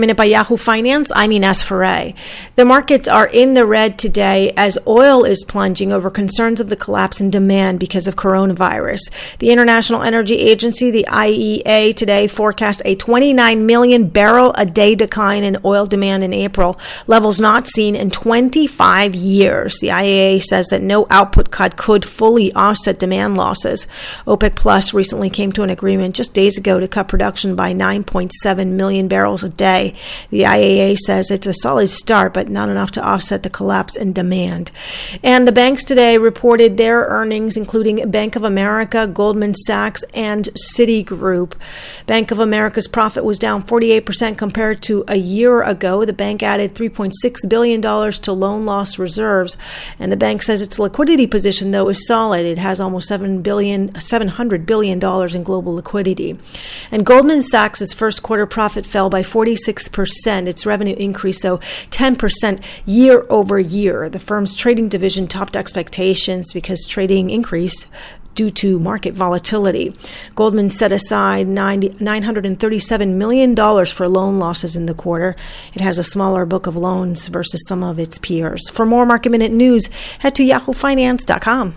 Minute by Yahoo Finance. I'm Ines Ferre. The markets are in the red today as oil is plunging over concerns of the collapse in demand because of coronavirus. The International Energy Agency, the IEA, today forecast a 29 million barrel a day decline in oil demand in April, levels not seen in 25 years. The IEA says that no output cut could fully offset demand losses. OPEC Plus recently came to an agreement just days ago to cut production by 9.7 million barrels a day. The IEA says it's a solid start, but not enough to offset the collapse in demand. And the banks today reported their earnings, including Bank of America, Goldman Sachs, and Citigroup. Bank of America's profit was down 48% compared to a year ago. The bank added $3.6 billion to loan loss reserves, and the bank says its liquidity position, though, is solid. It has almost $7 billion, $700 billion in global liquidity. And Goldman Sachs' first quarter profit fell by 46%. Its revenue increased so 10% year over year. The firm's trading division topped expectations because trading increased due to market volatility. Goldman set aside $937 million for loan losses in the quarter. It has a smaller book of loans versus some of its peers. For more market minute news, head to yahoofinance.com.